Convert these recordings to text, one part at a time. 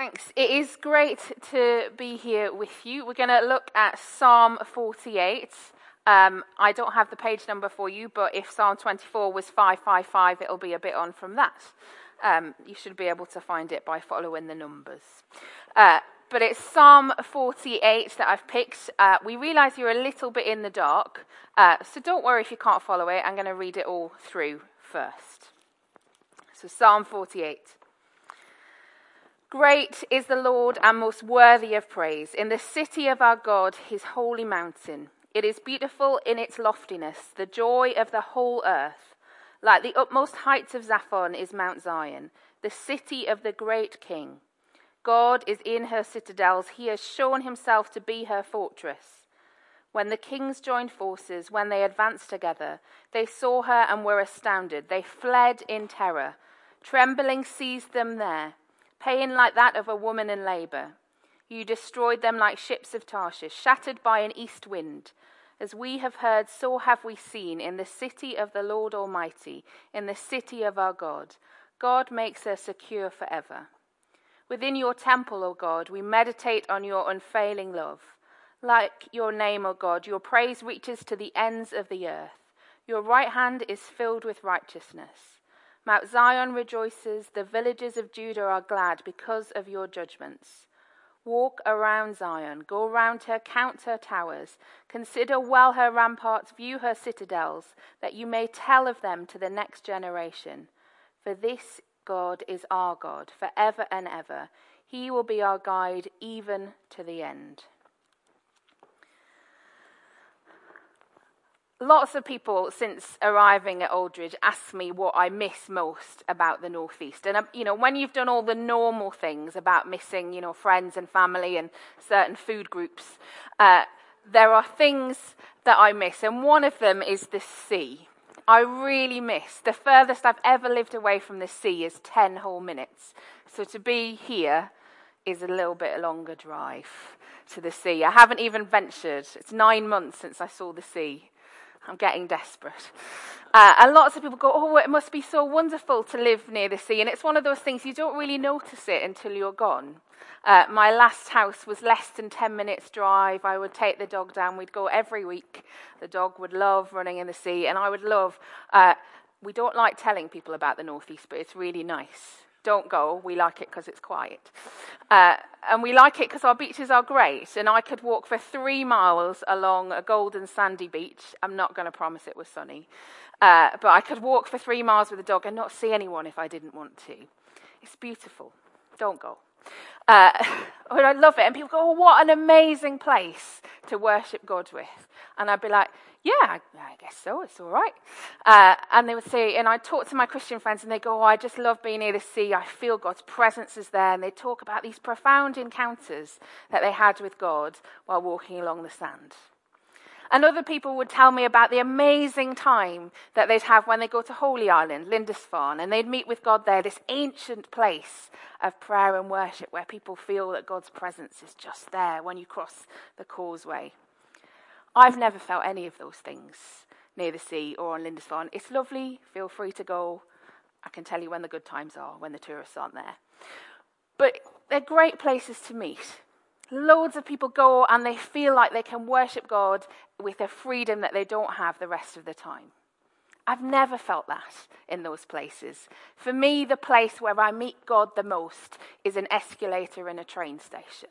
Thanks. It is great to be here with you. We're going to look at Psalm 48. Um, I don't have the page number for you, but if Psalm 24 was 555, it'll be a bit on from that. Um, you should be able to find it by following the numbers. Uh, but it's Psalm 48 that I've picked. Uh, we realize you're a little bit in the dark, uh, so don't worry if you can't follow it. I'm going to read it all through first. So, Psalm 48. Great is the Lord and most worthy of praise in the city of our God, his holy mountain. It is beautiful in its loftiness, the joy of the whole earth. Like the utmost heights of Zaphon is Mount Zion, the city of the great king. God is in her citadels. He has shown himself to be her fortress. When the kings joined forces, when they advanced together, they saw her and were astounded. They fled in terror. Trembling seized them there pain like that of a woman in labor. You destroyed them like ships of Tarshish, shattered by an east wind. As we have heard, so have we seen in the city of the Lord Almighty, in the city of our God. God makes her secure forever. Within your temple, O God, we meditate on your unfailing love. Like your name, O God, your praise reaches to the ends of the earth. Your right hand is filled with righteousness. Mount Zion rejoices, the villages of Judah are glad because of your judgments. Walk around Zion, go round her, count her towers, consider well her ramparts, view her citadels, that you may tell of them to the next generation. For this God is our God, for ever and ever. He will be our guide even to the end. Lots of people since arriving at Aldridge ask me what I miss most about the Northeast. And, um, you know, when you've done all the normal things about missing, you know, friends and family and certain food groups, uh, there are things that I miss. And one of them is the sea. I really miss. The furthest I've ever lived away from the sea is 10 whole minutes. So to be here is a little bit longer drive to the sea. I haven't even ventured. It's nine months since I saw the sea. I'm getting desperate. Uh, and lots of people go, Oh, it must be so wonderful to live near the sea. And it's one of those things you don't really notice it until you're gone. Uh, my last house was less than 10 minutes' drive. I would take the dog down. We'd go every week. The dog would love running in the sea, and I would love. Uh, we don't like telling people about the Northeast, but it's really nice. Don't go. We like it because it's quiet. Uh, and we like it because our beaches are great. And I could walk for three miles along a golden sandy beach. I'm not going to promise it was sunny. Uh, but I could walk for three miles with a dog and not see anyone if I didn't want to. It's beautiful. Don't go. Uh, I love it. And people go, oh, what an amazing place to worship God with. And I'd be like, yeah, I, I guess so. It's all right. Uh, and they would say, and I talk to my Christian friends, and they go, oh, I just love being near the sea. I feel God's presence is there. And they talk about these profound encounters that they had with God while walking along the sand. And other people would tell me about the amazing time that they'd have when they go to Holy Island, Lindisfarne, and they'd meet with God there, this ancient place of prayer and worship where people feel that God's presence is just there when you cross the causeway. I've never felt any of those things near the sea or on Lindisfarne. It's lovely, feel free to go. I can tell you when the good times are, when the tourists aren't there. But they're great places to meet. Loads of people go and they feel like they can worship God with a freedom that they don't have the rest of the time. I've never felt that in those places. For me, the place where I meet God the most is an escalator in a train station.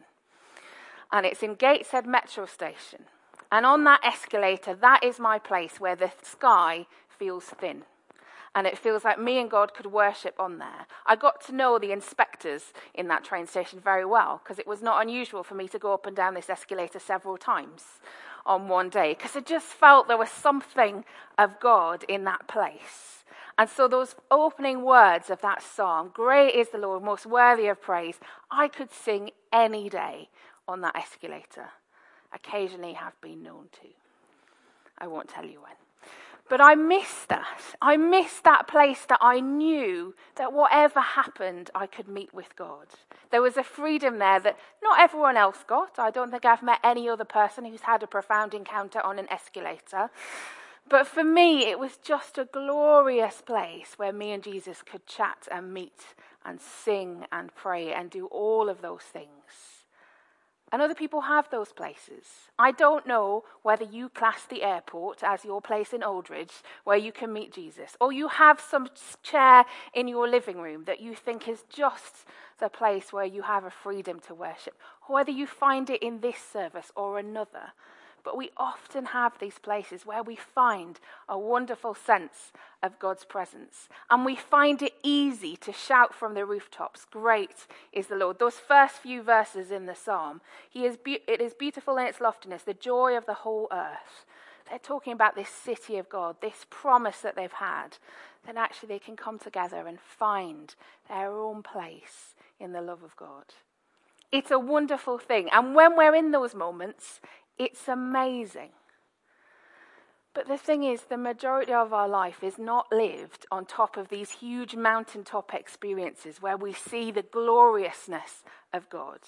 And it's in Gateshead Metro Station. And on that escalator, that is my place where the sky feels thin. And it feels like me and God could worship on there. I got to know the inspectors in that train station very well because it was not unusual for me to go up and down this escalator several times on one day because I just felt there was something of God in that place. And so, those opening words of that psalm, Great is the Lord, most worthy of praise, I could sing any day on that escalator occasionally have been known to. I won't tell you when. But I miss that. I miss that place that I knew that whatever happened, I could meet with God. There was a freedom there that not everyone else got. I don't think I've met any other person who's had a profound encounter on an escalator. But for me, it was just a glorious place where me and Jesus could chat and meet and sing and pray and do all of those things. And other people have those places. I don't know whether you class the airport as your place in Aldridge where you can meet Jesus, or you have some chair in your living room that you think is just the place where you have a freedom to worship, or whether you find it in this service or another. But we often have these places where we find a wonderful sense of God's presence. And we find it easy to shout from the rooftops, Great is the Lord. Those first few verses in the psalm, he is be- it is beautiful in its loftiness, the joy of the whole earth. They're talking about this city of God, this promise that they've had. Then actually they can come together and find their own place in the love of God. It's a wonderful thing. And when we're in those moments, it's amazing. But the thing is, the majority of our life is not lived on top of these huge mountaintop experiences where we see the gloriousness of God.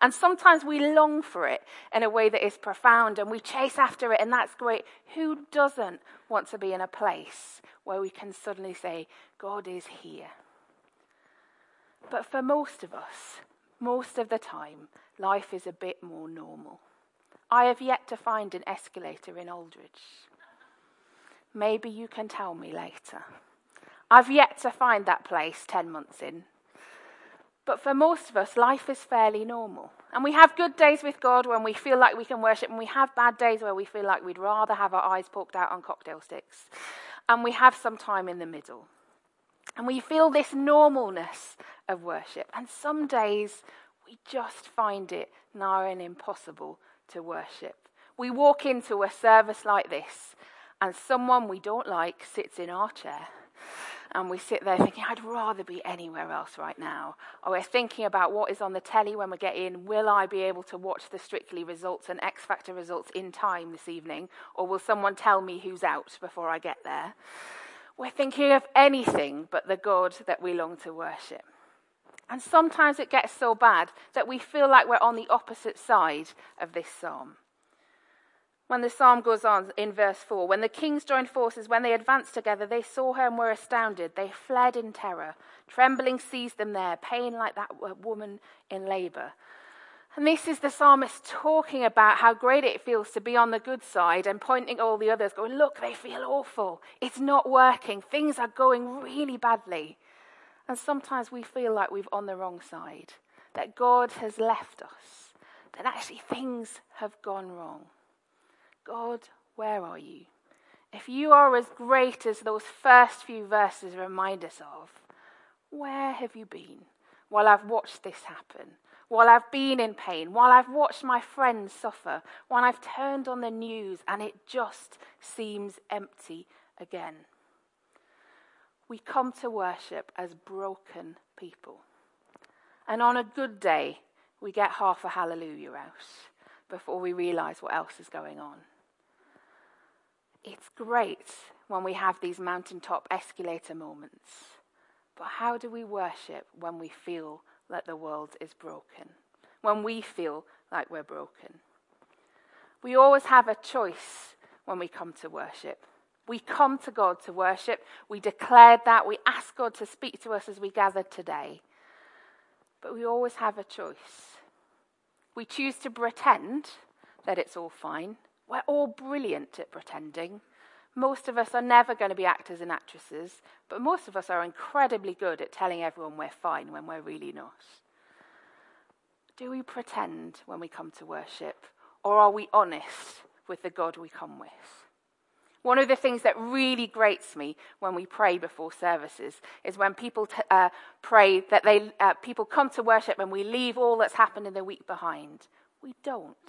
And sometimes we long for it in a way that is profound and we chase after it, and that's great. Who doesn't want to be in a place where we can suddenly say, God is here? But for most of us, most of the time, life is a bit more normal. I have yet to find an escalator in Aldridge. Maybe you can tell me later. I've yet to find that place 10 months in. But for most of us, life is fairly normal. And we have good days with God when we feel like we can worship, and we have bad days where we feel like we'd rather have our eyes poked out on cocktail sticks. And we have some time in the middle. And we feel this normalness of worship. And some days we just find it nigh and impossible to worship. We walk into a service like this, and someone we don't like sits in our chair. And we sit there thinking, I'd rather be anywhere else right now. Or we're thinking about what is on the telly when we get in. Will I be able to watch the Strictly results and X Factor results in time this evening? Or will someone tell me who's out before I get there? We're thinking of anything but the God that we long to worship. And sometimes it gets so bad that we feel like we're on the opposite side of this psalm. When the psalm goes on in verse 4, when the kings joined forces, when they advanced together, they saw her and were astounded. They fled in terror. Trembling seized them there, pain like that woman in labor. And this is the psalmist talking about how great it feels to be on the good side and pointing all the others, going, Look, they feel awful. It's not working. Things are going really badly. And sometimes we feel like we've on the wrong side, that God has left us, that actually things have gone wrong. God, where are you? If you are as great as those first few verses remind us of, where have you been while I've watched this happen? While I've been in pain, while I've watched my friends suffer, while I've turned on the news and it just seems empty again we come to worship as broken people. And on a good day, we get half a hallelujah out before we realize what else is going on. It's great when we have these mountaintop escalator moments. But how do we worship when we feel that the world is broken? When we feel like we're broken? We always have a choice when we come to worship. We come to God to worship. We declared that. We ask God to speak to us as we gather today. But we always have a choice. We choose to pretend that it's all fine. We're all brilliant at pretending. Most of us are never going to be actors and actresses, but most of us are incredibly good at telling everyone we're fine when we're really not. Do we pretend when we come to worship, or are we honest with the God we come with? One of the things that really grates me when we pray before services is when people t- uh, pray that they, uh, people come to worship and we leave all that's happened in the week behind. We don't.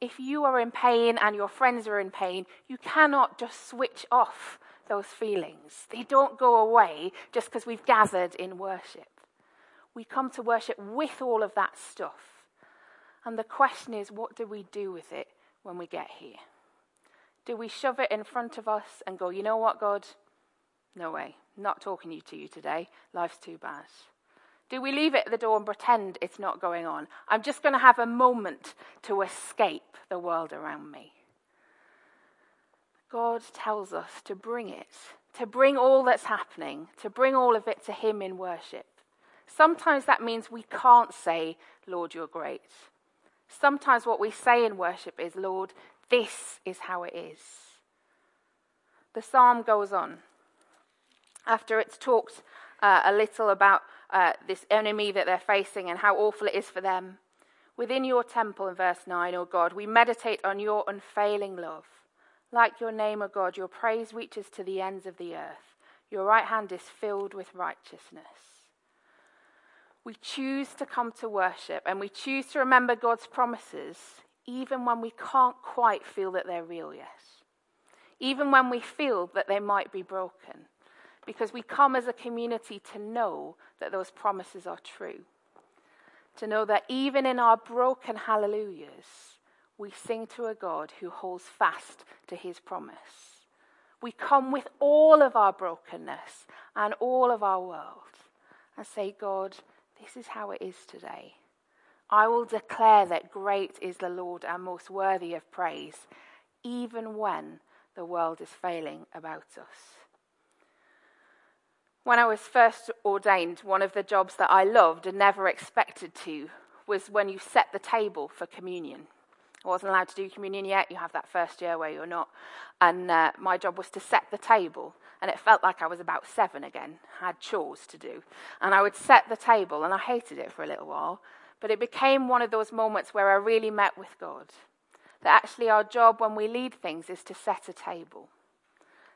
If you are in pain and your friends are in pain, you cannot just switch off those feelings. They don't go away just because we've gathered in worship. We come to worship with all of that stuff. And the question is, what do we do with it when we get here? Do we shove it in front of us and go, you know what, God? No way. Not talking to you today. Life's too bad. Do we leave it at the door and pretend it's not going on? I'm just going to have a moment to escape the world around me. God tells us to bring it, to bring all that's happening, to bring all of it to Him in worship. Sometimes that means we can't say, Lord, you're great. Sometimes what we say in worship is, Lord, this is how it is. The psalm goes on. After it's talked uh, a little about uh, this enemy that they're facing and how awful it is for them, within your temple, in verse 9, O God, we meditate on your unfailing love. Like your name, O God, your praise reaches to the ends of the earth. Your right hand is filled with righteousness. We choose to come to worship and we choose to remember God's promises even when we can't quite feel that they're real yet. Even when we feel that they might be broken. Because we come as a community to know that those promises are true. To know that even in our broken hallelujahs, we sing to a God who holds fast to his promise. We come with all of our brokenness and all of our world and say, God, this is how it is today. I will declare that great is the Lord and most worthy of praise, even when the world is failing about us. When I was first ordained, one of the jobs that I loved and never expected to was when you set the table for communion. I wasn't allowed to do communion yet. You have that first year where you're not. And uh, my job was to set the table and it felt like I was about seven again, I had chores to do. And I would set the table, and I hated it for a little while, but it became one of those moments where I really met with God. That actually our job when we lead things is to set a table,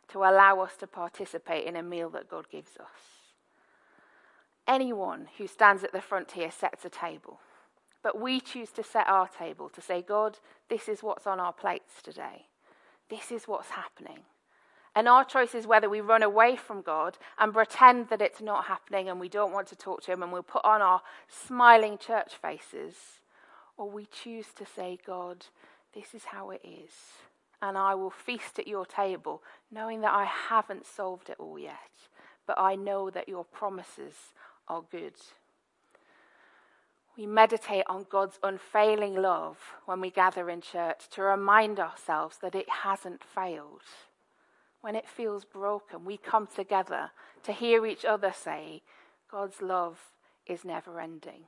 to allow us to participate in a meal that God gives us. Anyone who stands at the front here sets a table. But we choose to set our table to say, God, this is what's on our plates today. This is what's happening. And our choice is whether we run away from God and pretend that it's not happening and we don't want to talk to Him and we'll put on our smiling church faces, or we choose to say, God, this is how it is. And I will feast at your table, knowing that I haven't solved it all yet, but I know that your promises are good. We meditate on God's unfailing love when we gather in church to remind ourselves that it hasn't failed when it feels broken, we come together to hear each other say, God's love is never ending.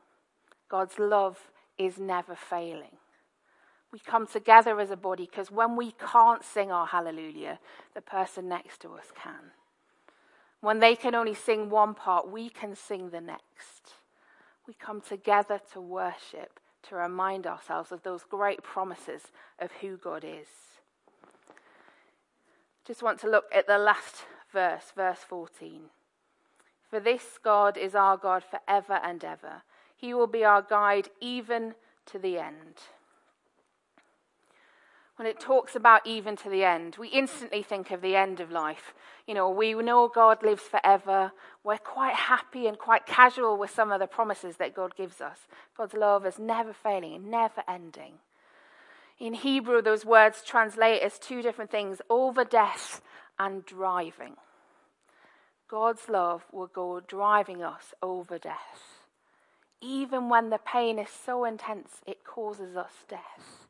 God's love is never failing. We come together as a body because when we can't sing our hallelujah, the person next to us can. When they can only sing one part, we can sing the next. We come together to worship, to remind ourselves of those great promises of who God is just want to look at the last verse, verse 14. For this God is our God forever and ever. He will be our guide even to the end. When it talks about even to the end, we instantly think of the end of life. You know, we know God lives forever. We're quite happy and quite casual with some of the promises that God gives us. God's love is never failing, never ending. In Hebrew, those words translate as two different things over death and driving. God's love will go driving us over death. Even when the pain is so intense it causes us death,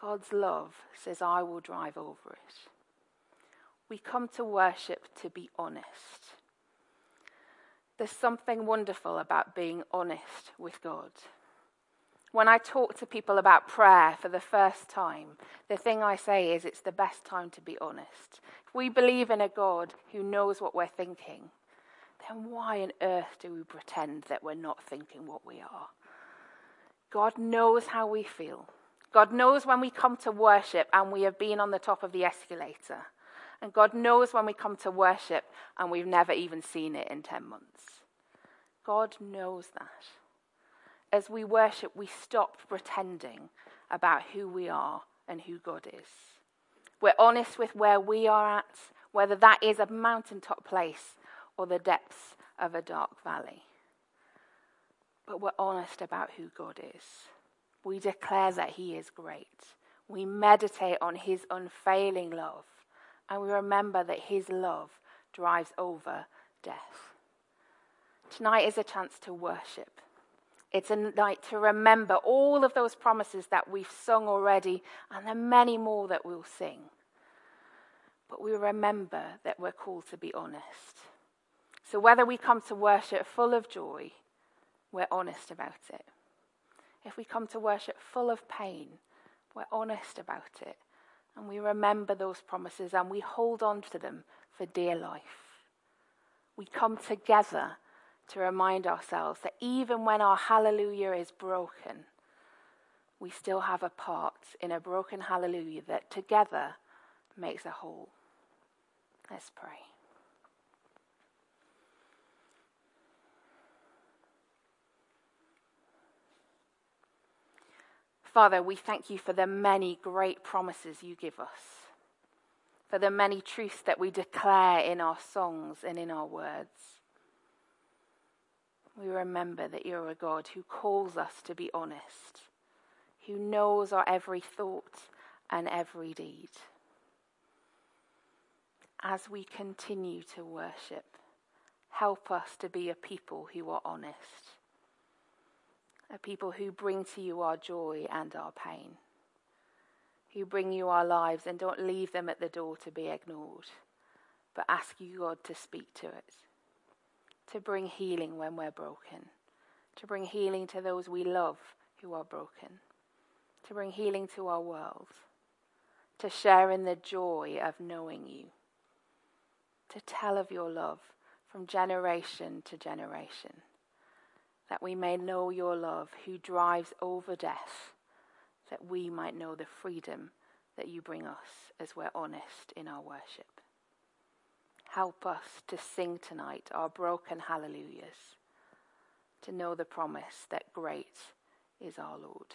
God's love says, I will drive over it. We come to worship to be honest. There's something wonderful about being honest with God. When I talk to people about prayer for the first time, the thing I say is it's the best time to be honest. If we believe in a God who knows what we're thinking, then why on earth do we pretend that we're not thinking what we are? God knows how we feel. God knows when we come to worship and we have been on the top of the escalator. And God knows when we come to worship and we've never even seen it in 10 months. God knows that as we worship, we stop pretending about who we are and who God is. We're honest with where we are at, whether that is a mountaintop place or the depths of a dark valley. But we're honest about who God is. We declare that He is great. We meditate on His unfailing love. And we remember that His love drives over death. Tonight is a chance to worship it's a night to remember all of those promises that we've sung already, and there are many more that we'll sing. But we remember that we're called to be honest. So whether we come to worship full of joy, we're honest about it. If we come to worship full of pain, we're honest about it. And we remember those promises and we hold on to them for dear life. We come together to remind ourselves that even when our hallelujah is broken, we still have a part in a broken hallelujah that together makes a whole. Let's pray. Father, we thank you for the many great promises you give us, for the many truths that we declare in our songs and in our words. We remember that you're a God who calls us to be honest, who knows our every thought and every deed. As we continue to worship, help us to be a people who are honest a people who bring to you our joy and our pain, who bring you our lives and don't leave them at the door to be ignored, but ask you, God, to speak to it, to bring healing when we're broken, to bring healing to those we love who are broken, to bring healing to our world, to share in the joy of knowing you, to tell of your love from generation to generation that we may know your love, who drives over death, that we might know the freedom that you bring us as we're honest in our worship. Help us to sing tonight our broken hallelujahs, to know the promise that great is our Lord.